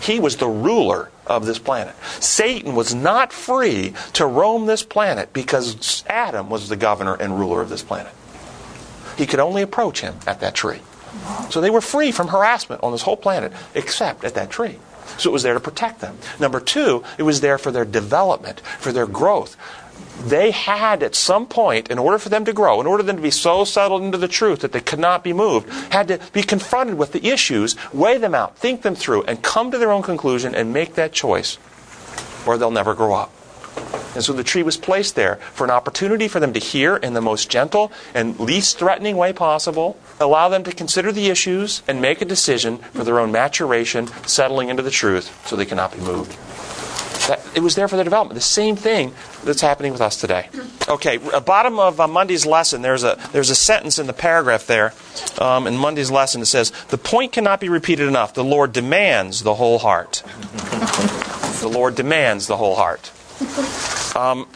He was the ruler of this planet. Satan was not free to roam this planet because Adam was the governor and ruler of this planet. He could only approach him at that tree. So they were free from harassment on this whole planet except at that tree. So it was there to protect them. Number two, it was there for their development, for their growth. They had at some point, in order for them to grow, in order for them to be so settled into the truth that they could not be moved, had to be confronted with the issues, weigh them out, think them through, and come to their own conclusion and make that choice, or they'll never grow up. And so the tree was placed there for an opportunity for them to hear in the most gentle and least threatening way possible, allow them to consider the issues and make a decision for their own maturation, settling into the truth so they cannot be moved. That, it was there for their development. The same thing that's happening with us today. Okay, uh, bottom of uh, Monday's lesson, there's a, there's a sentence in the paragraph there um, in Monday's lesson. It says, The point cannot be repeated enough. The Lord demands the whole heart. the Lord demands the whole heart. Um,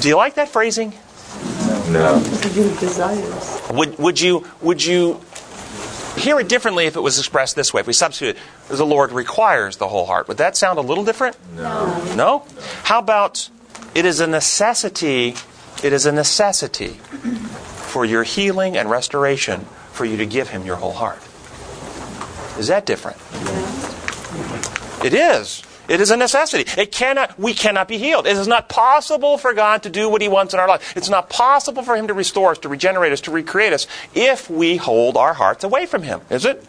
do you like that phrasing? No. desires. Would, would, you, would you hear it differently if it was expressed this way? If we substitute, the Lord requires the whole heart. Would that sound a little different? No. No? How about, it is a necessity, it is a necessity for your healing and restoration for you to give Him your whole heart. Is that different? It is. It is a necessity. It cannot, we cannot be healed. It is not possible for God to do what He wants in our life. It's not possible for Him to restore us, to regenerate us, to recreate us if we hold our hearts away from Him. Is it?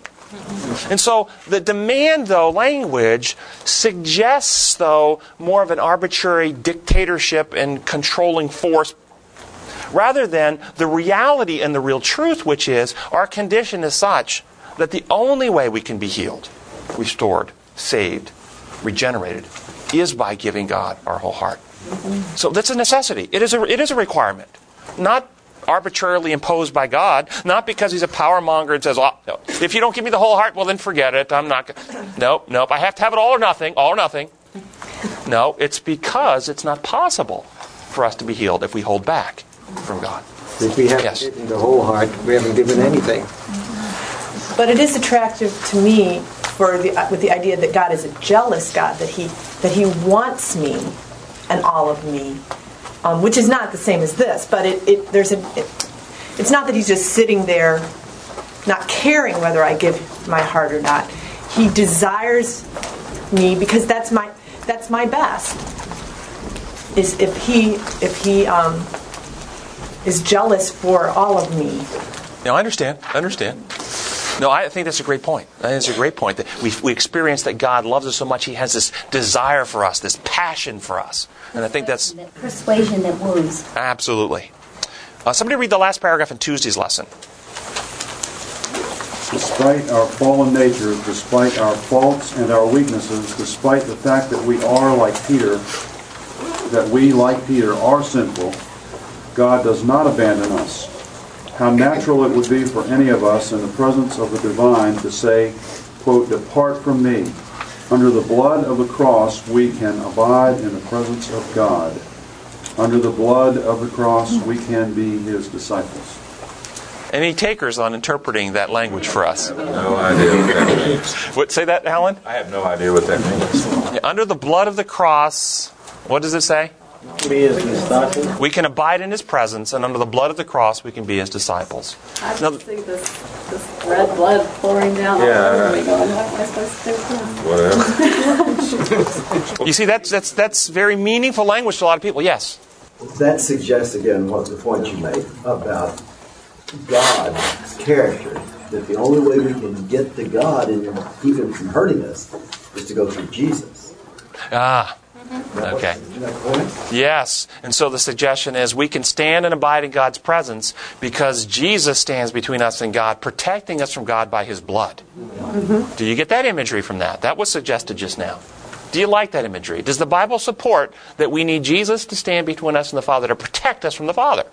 And so the demand, though, language suggests, though, more of an arbitrary dictatorship and controlling force rather than the reality and the real truth, which is our condition is such that the only way we can be healed, restored, saved, regenerated is by giving God our whole heart. So that's a necessity. It is a, it is a requirement. Not arbitrarily imposed by God, not because he's a power monger and says, oh, no. if you don't give me the whole heart, well, then forget it. I'm not going Nope, nope. I have to have it all or nothing, all or nothing. No, it's because it's not possible for us to be healed if we hold back from God. If we haven't Yes. given the whole heart, we haven't given anything. But it is attractive to me for the with the idea that God is a jealous God that he that he wants me and all of me, um, which is not the same as this. But it, it there's a it, it's not that he's just sitting there not caring whether I give my heart or not. He desires me because that's my that's my best. Is if he if he um, is jealous for all of me. No, I understand. I understand. No, I think that's a great point. I think it's a great point that we, we experience that God loves us so much. He has this desire for us, this passion for us. And I think that's That persuasion that wounds. absolutely. Uh, somebody read the last paragraph in Tuesday's lesson. Despite our fallen nature, despite our faults and our weaknesses, despite the fact that we are like Peter, that we, like Peter, are sinful, God does not abandon us. How natural it would be for any of us in the presence of the divine to say, quote, Depart from me. Under the blood of the cross, we can abide in the presence of God. Under the blood of the cross, we can be his disciples. Any takers on interpreting that language for us? No idea what that means. What, say that, Alan? I have no idea what that means. Under the blood of the cross, what does it say? Be his disciple. We can abide in his presence, and under the blood of the cross, we can be his disciples. I Now- just see this, this red blood pouring down all Yeah, over I- me going, what am I supposed to do now? Whatever. You see, that's, that's, that's very meaningful language to a lot of people. Yes. That suggests again what the point you made about God's character. That the only way we can get to God and keep Him from hurting us is to go through Jesus. Ah, Okay. Yes. And so the suggestion is we can stand and abide in God's presence because Jesus stands between us and God, protecting us from God by his blood. Do you get that imagery from that? That was suggested just now. Do you like that imagery? Does the Bible support that we need Jesus to stand between us and the Father to protect us from the Father?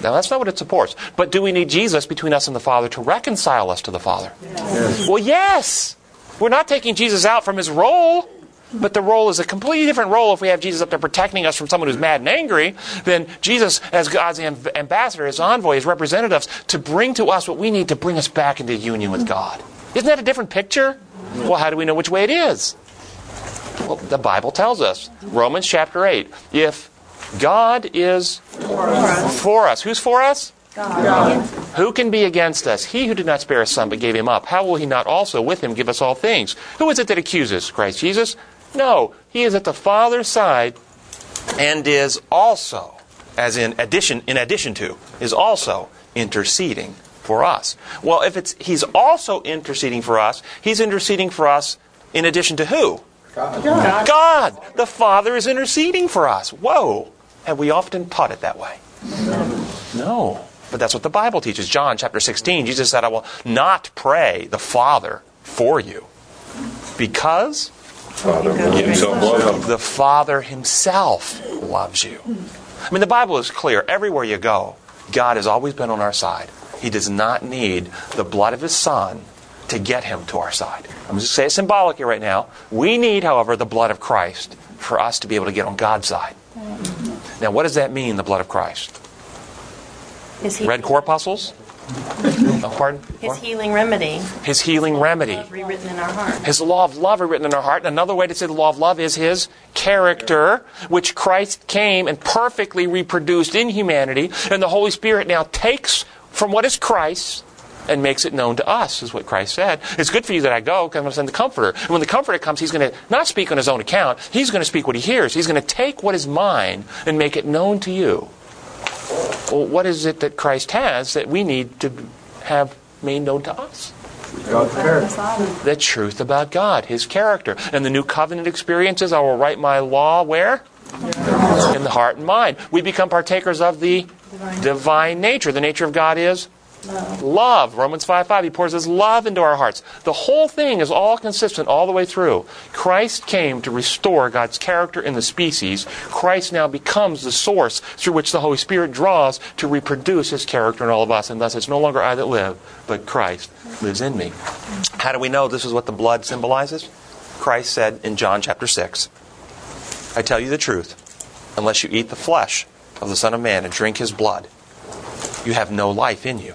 Now, that's not what it supports. But do we need Jesus between us and the Father to reconcile us to the Father? Yes. Well, yes. We're not taking Jesus out from his role. But the role is a completely different role if we have Jesus up there protecting us from someone who's mad and angry than Jesus as God's amb- ambassador, his envoy, his representatives to bring to us what we need to bring us back into union with God. Isn't that a different picture? Well, how do we know which way it is? Well, the Bible tells us. Romans chapter 8. If God is for us, who's for us? God. Who can be against us? He who did not spare his son but gave him up. How will he not also with him give us all things? Who is it that accuses? Christ Jesus? No, he is at the Father's side and is also, as in addition, in addition to, is also interceding for us. Well, if it's he's also interceding for us, he's interceding for us in addition to who? God. God. God. The Father is interceding for us. Whoa. Have we often taught it that way? No. But that's what the Bible teaches. John chapter 16, Jesus said, I will not pray the Father for you. Because Father himself loves the Father himself loves you. I mean, the Bible is clear. Everywhere you go, God has always been on our side. He does not need the blood of his Son to get him to our side. I'm going to say it symbolically right now. We need, however, the blood of Christ for us to be able to get on God's side. Now, what does that mean, the blood of Christ? His, he- Red corpuscles? Oh, pardon? his healing remedy, His healing remedy. rewritten in our heart. His law of love are written in our heart. Another way to say the law of love is his character, which Christ came and perfectly reproduced in humanity. And the Holy Spirit now takes from what is Christ and makes it known to us, is what Christ said. It's good for you that I go because I'm going to send the Comforter. And when the Comforter comes, he's going to not speak on his own account. He's going to speak what he hears. He's going to take what is mine and make it known to you. Well, what is it that Christ has that we need to have made known to us? God's character. the truth about God, His character. And the new covenant experiences, I will write my law where? In the heart and mind. We become partakers of the divine, nature. The nature of God is love. Romans 5 5. He pours His love into our hearts. The whole thing is all consistent all the way through. Christ came to restore God's character in the species. Christ now becomes the source through which the Holy Spirit draws to reproduce His character in all of us. And thus it's no longer I that live, but Christ lives in me. How do we know this is what the blood symbolizes? Christ said in John chapter 6, I tell you the truth, unless you eat the flesh of the Son of Man and drink his blood, you have no life in you.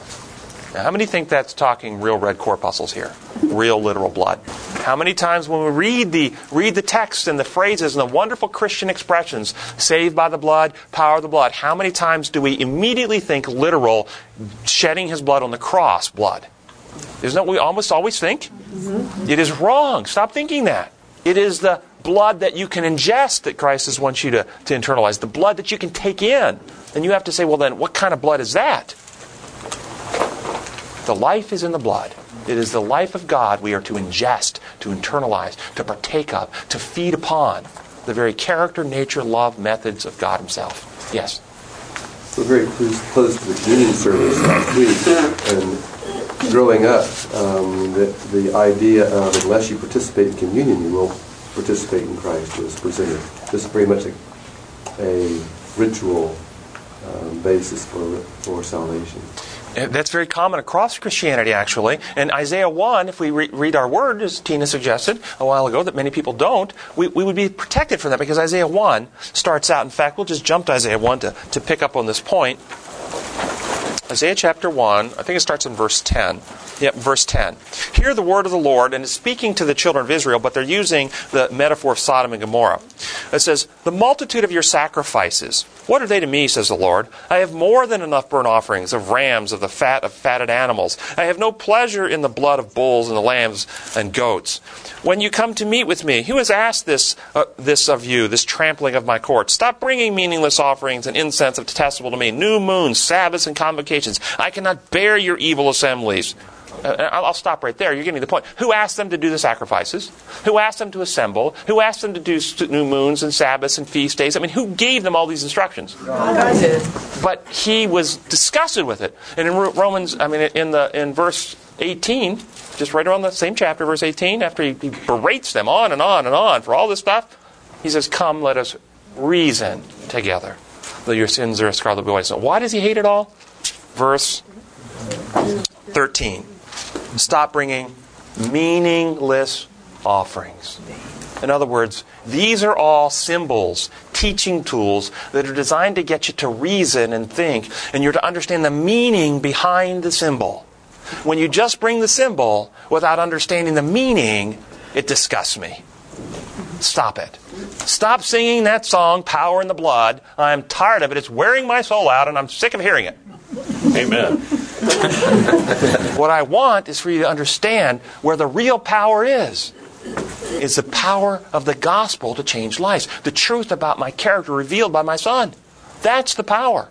Now, how many think that's talking real red corpuscles here? Real literal blood. How many times when we read the read the text and the phrases and the wonderful Christian expressions, saved by the blood, power of the blood, how many times do we immediately think literal shedding his blood on the cross blood? Isn't that what we almost always think? Mm-hmm. It is wrong. Stop thinking that. It is the blood that you can ingest that Christ wants you to, to internalize, the blood that you can take in. And you have to say, well, then, what kind of blood is that? The life is in the blood. It is the life of God we are to ingest, to internalize, to partake of, to feed upon. The very character, nature, love, methods of God Himself. Yes? was very close, close to the communion service last week, and growing up, um, the, the idea of unless you participate in communion, you won't participate in Christ was presented. This is very much a, a ritual um, basis for for salvation. Uh, That's very common across Christianity, actually. In Isaiah 1, if we re- read our word, as Tina suggested a while ago, that many people don't, we, we would be protected from that because Isaiah 1 starts out, in fact, we'll just jump to Isaiah 1 to, to pick up on this point. Isaiah chapter 1, I think it starts in verse 10. Yep, verse 10. Hear the word of the Lord, and it's speaking to the children of Israel, but they're using the metaphor of Sodom and Gomorrah. It says, The multitude of your sacrifices What are they to me, says the Lord? I have more than enough burnt offerings of rams, of the fat of fatted animals. I have no pleasure in the blood of bulls and the lambs and goats. When you come to meet with me, who has asked this, uh, this of you, this trampling of my courts? Stop bringing meaningless offerings and incense of detestable to me, new moons, Sabbaths, and convocations. I cannot bear your evil assemblies. Uh, I'll stop right there. You're getting the point. Who asked them to do the sacrifices? Who asked them to assemble? Who asked them to do new moons and Sabbaths and feast days? I mean, who gave them all these instructions? God did. But he was disgusted with it. And in Romans, I mean, in the in verse 18, just right around the same chapter, verse 18, after he, he berates them on and on and on for all this stuff, he says, "Come, let us reason together." Though your sins are as scarlet white. So why does he hate it all? Verse 13 stop bringing meaningless offerings. In other words, these are all symbols, teaching tools that are designed to get you to reason and think, and you're to understand the meaning behind the symbol. When you just bring the symbol without understanding the meaning, it disgusts me. Stop it. Stop singing that song, Power in the Blood. I'm tired of it. It's wearing my soul out, and I'm sick of hearing it. Amen. what I want is for you to understand where the real power is. Is the power of the gospel to change lives. The truth about my character revealed by my son. That's the power.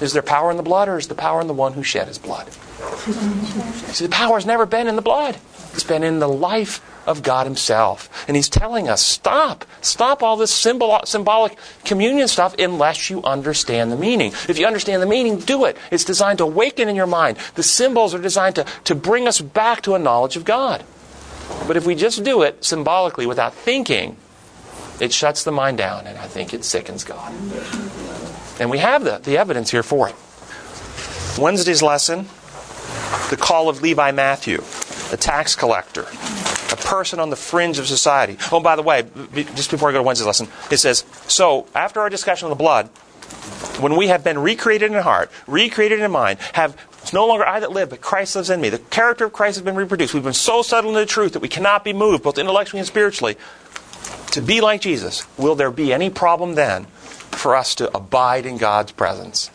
Is there power in the blood or is the power in the one who shed his blood? See, the power has never been in the blood. It's been in the life of God Himself. And He's telling us stop. Stop all this symbol, symbolic communion stuff unless you understand the meaning. If you understand the meaning, do it. It's designed to awaken in your mind. The symbols are designed to, to bring us back to a knowledge of God. But if we just do it symbolically without thinking, it shuts the mind down, and I think it sickens God. And we have the, the evidence here for it. Wednesday's lesson the call of Levi Matthew, a tax collector, person on the fringe of society. Oh, by the way, just before I go to Wednesday's lesson, it says, So, after our discussion on the blood, when we have been recreated in heart, recreated in mind, have it's no longer I that live, but Christ lives in me. The character of Christ has been reproduced. We've been so settled in the truth that we cannot be moved, both intellectually and spiritually, to be like Jesus. Will there be any problem then for us to abide in God's presence?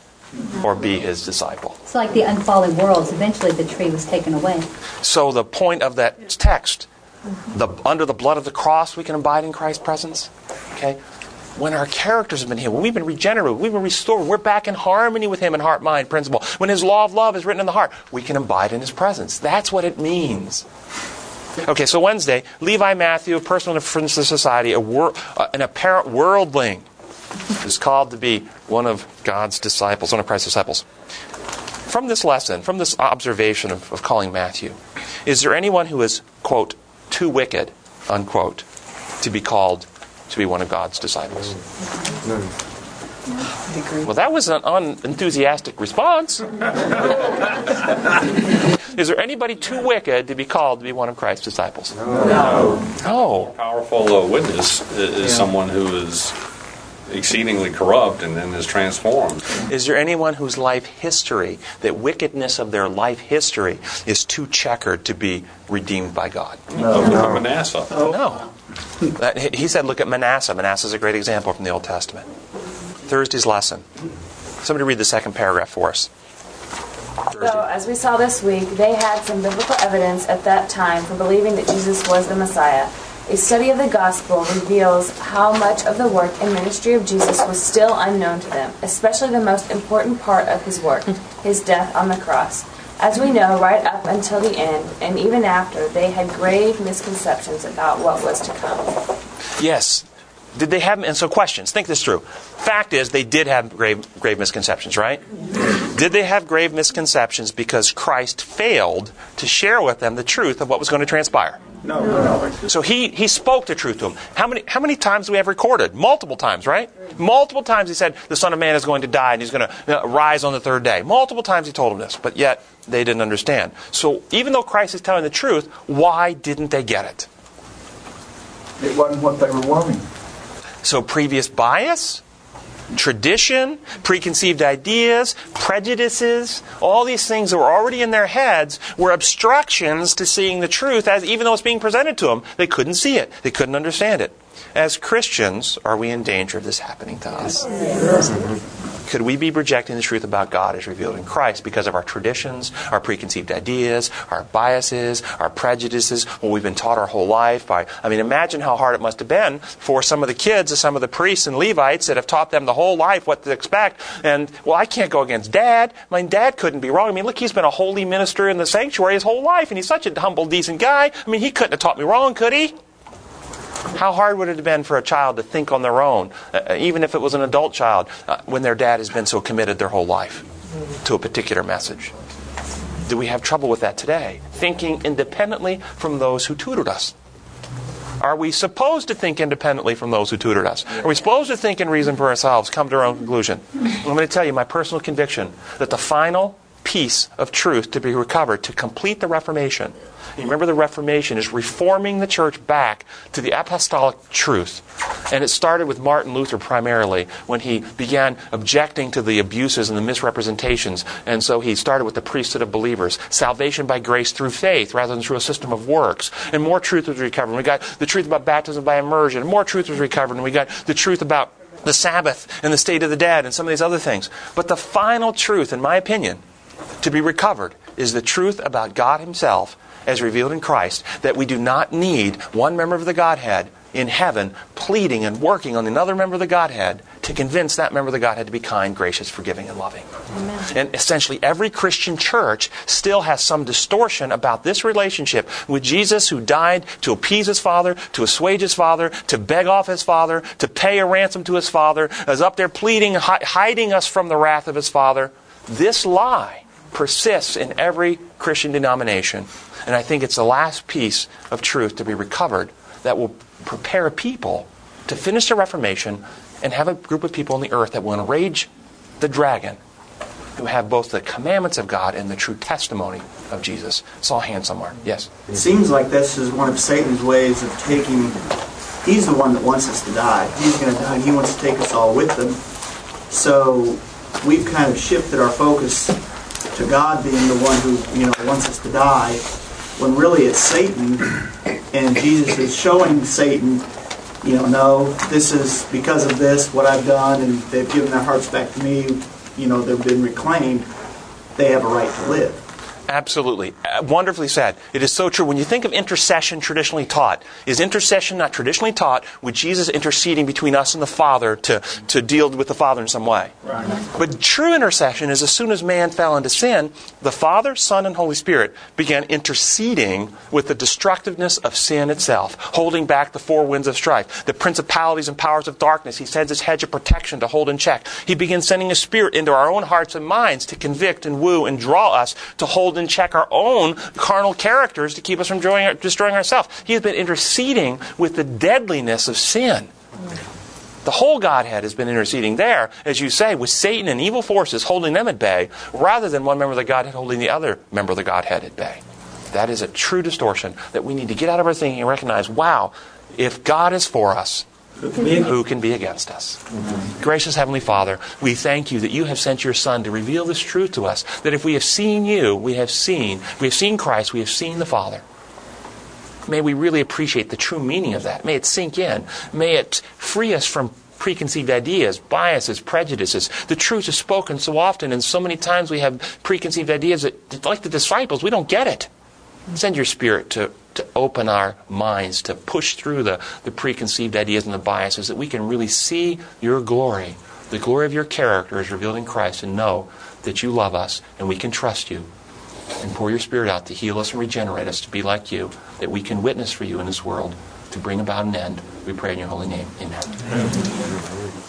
or be his disciple. It's like the unfallen worlds. Eventually, the tree was taken away. So the point of that text, the under the blood of the cross, we can abide in Christ's presence. Okay. When our characters have been healed, when we've been regenerated, we've been restored, we're back in harmony with Him in heart, mind, principle. When His law of love is written in the heart, we can abide in His presence. That's what it means. Okay, so Wednesday, Levi Matthew, a person in the fringe of society, wor- uh, an apparent worldling, is called to be one of God's disciples, one of Christ's disciples. From this lesson, from this observation of, of calling Matthew, is there anyone who is, quote, too wicked, unquote, to be called to be one of God's disciples? Well, that was an unenthusiastic response. Is there anybody too wicked to be called to be one of Christ's disciples? No. No. A powerful uh, witness is yeah. someone who is exceedingly corrupt and then is transformed. Is there anyone whose life history, that wickedness of their life history, is too checkered to be redeemed by God? No. Look at Manasseh. No. He said, look at Manasseh. Manasseh is a great example from the Old Testament. Thursday's lesson. Somebody read the second paragraph for us. So, as we saw this week, they had some biblical evidence at that time for believing that Jesus was the Messiah. A study of the gospel reveals how much of the work and ministry of Jesus was still unknown to them, especially the most important part of his work, his death on the cross. As we know, right up until the end, and even after, they had grave misconceptions about what was to come. Yes, did they have, and so questions, think this through. Fact is, they did have grave, grave misconceptions, right? Did they have grave misconceptions because Christ failed to share with them the truth of what was going to transpire? No. no. So he, he spoke the truth to them. How many, how many times do we have recorded? Multiple times, right? Multiple times he said, the Son of Man is going to die and he's going to uh, know, rise on the third day. Multiple times he told them this, but yet they didn't understand. So even though Christ is telling the truth, why didn't they get it? It wasn't what they were wanting. So previous bias, tradition, preconceived ideas, prejudices, all these things that were already in their heads were obstructions to seeing the truth as even though it's being presented to them, they couldn't see it. They couldn't understand it. As Christians, are we in danger of this happening to us? Could we be rejecting the truth about God as revealed in Christ because of our traditions, our preconceived ideas, our biases, our prejudices, what we've been taught our whole life? By I mean, imagine how hard it must have been for some of the kids of some of the priests and Levites that have taught them the whole life what to expect. And well, I can't go against Dad. My dad couldn't be wrong. I mean, look, he's been a holy minister in the sanctuary his whole life, and he's such a humble, decent guy. I mean, he couldn't have taught me wrong, could he? How hard would it have been for a child to think on their own, uh, even if it was an adult child, uh, when their dad has been so committed their whole life to a particular message? Do we have trouble with that today? Thinking independently from those who tutored us. Are we supposed to think independently from those who tutored us? Are we supposed to think and reason for ourselves, come to our own conclusion? I'm going to tell you my personal conviction that the final piece of truth to be recovered to complete the Reformation. You remember the Reformation is reforming the church back to the apostolic truth. And it started with Martin Luther primarily when he began objecting to the abuses and the misrepresentations. And so he started with the priesthood of believers, salvation by grace through faith rather than through a system of works. And more truth was recovered. We got the truth about baptism by immersion. And more truth was recovered. And we got the truth about the Sabbath and the state of the dead and some of these other things. But the final truth, in my opinion, to be recovered is the truth about God Himself as revealed in Christ, that we do not need one member of the Godhead in heaven pleading and working on another member of the Godhead to convince that member of the Godhead to be kind, gracious, forgiving, and loving. Amen. And essentially, every Christian church still has some distortion about this relationship with Jesus who died to appease his Father, to assuage his Father, to beg off his Father, to pay a ransom to his Father, is up there pleading, hiding us from the wrath of his Father. This lie persists in every Christian denomination. And I think it's the last piece of truth to be recovered that will prepare people to finish the Reformation and have a group of people on the earth that will enrage the dragon who have both the commandments of God and the true testimony of Jesus. Saw hand somewhere. Yes. It seems like this is one of Satan's ways of taking. He's the one that wants us to die. He's going to die. He wants to take us all with him. So we've kind of shifted our focus to God being the one who you know wants us to die, when really it's Satan, and Jesus is showing Satan, you know, no, this is because of this what I've done, and they've given their hearts back to me. You know, they've been reclaimed. They have a right to live. Absolutely. Uh, wonderfully said. It is so true. When you think of intercession traditionally taught, is intercession not traditionally taught with Jesus interceding between us and the Father to, to deal with the Father in some way? Right. But true intercession is as soon as man fell into sin, the Father, Son, and Holy Spirit began interceding with the destructiveness of sin itself, holding back the four winds of strife, the principalities and powers of darkness. He sends his hedge of protection to hold in check. He begins sending his Spirit into our own hearts and minds to convict and woo and draw us to hold hold in check our own carnal characters to keep us from destroying, destroying ourselves. He has been interceding with the deadliness of sin. The whole Godhead has been interceding there, as you say, with Satan and evil forces holding them at bay, rather than one member of the Godhead holding the other member of the Godhead at bay. That is a true distortion that we need to get out of our thinking and recognize wow, if God is for us, who can be against us? Mm-hmm. Gracious Heavenly Father, we thank you that you have sent your Son to reveal this truth to us. That if we have seen you, we have seen, we have seen Christ, we have seen the Father. May we really appreciate the true meaning of that. May it sink in. May it free us from preconceived ideas, biases, prejudices. The truth is spoken so often, and so many times we have preconceived ideas that, like the disciples, we don't get it. Send your Spirit to to open our minds, to push through the, the preconceived ideas and the biases, that we can really see your glory, the glory of your character as revealed in Christ, and know that you love us and we can trust you. And pour your Spirit out to heal us and regenerate us to be like you, that we can witness for you in this world to bring about an end. We pray in your holy name. Amen. Amen.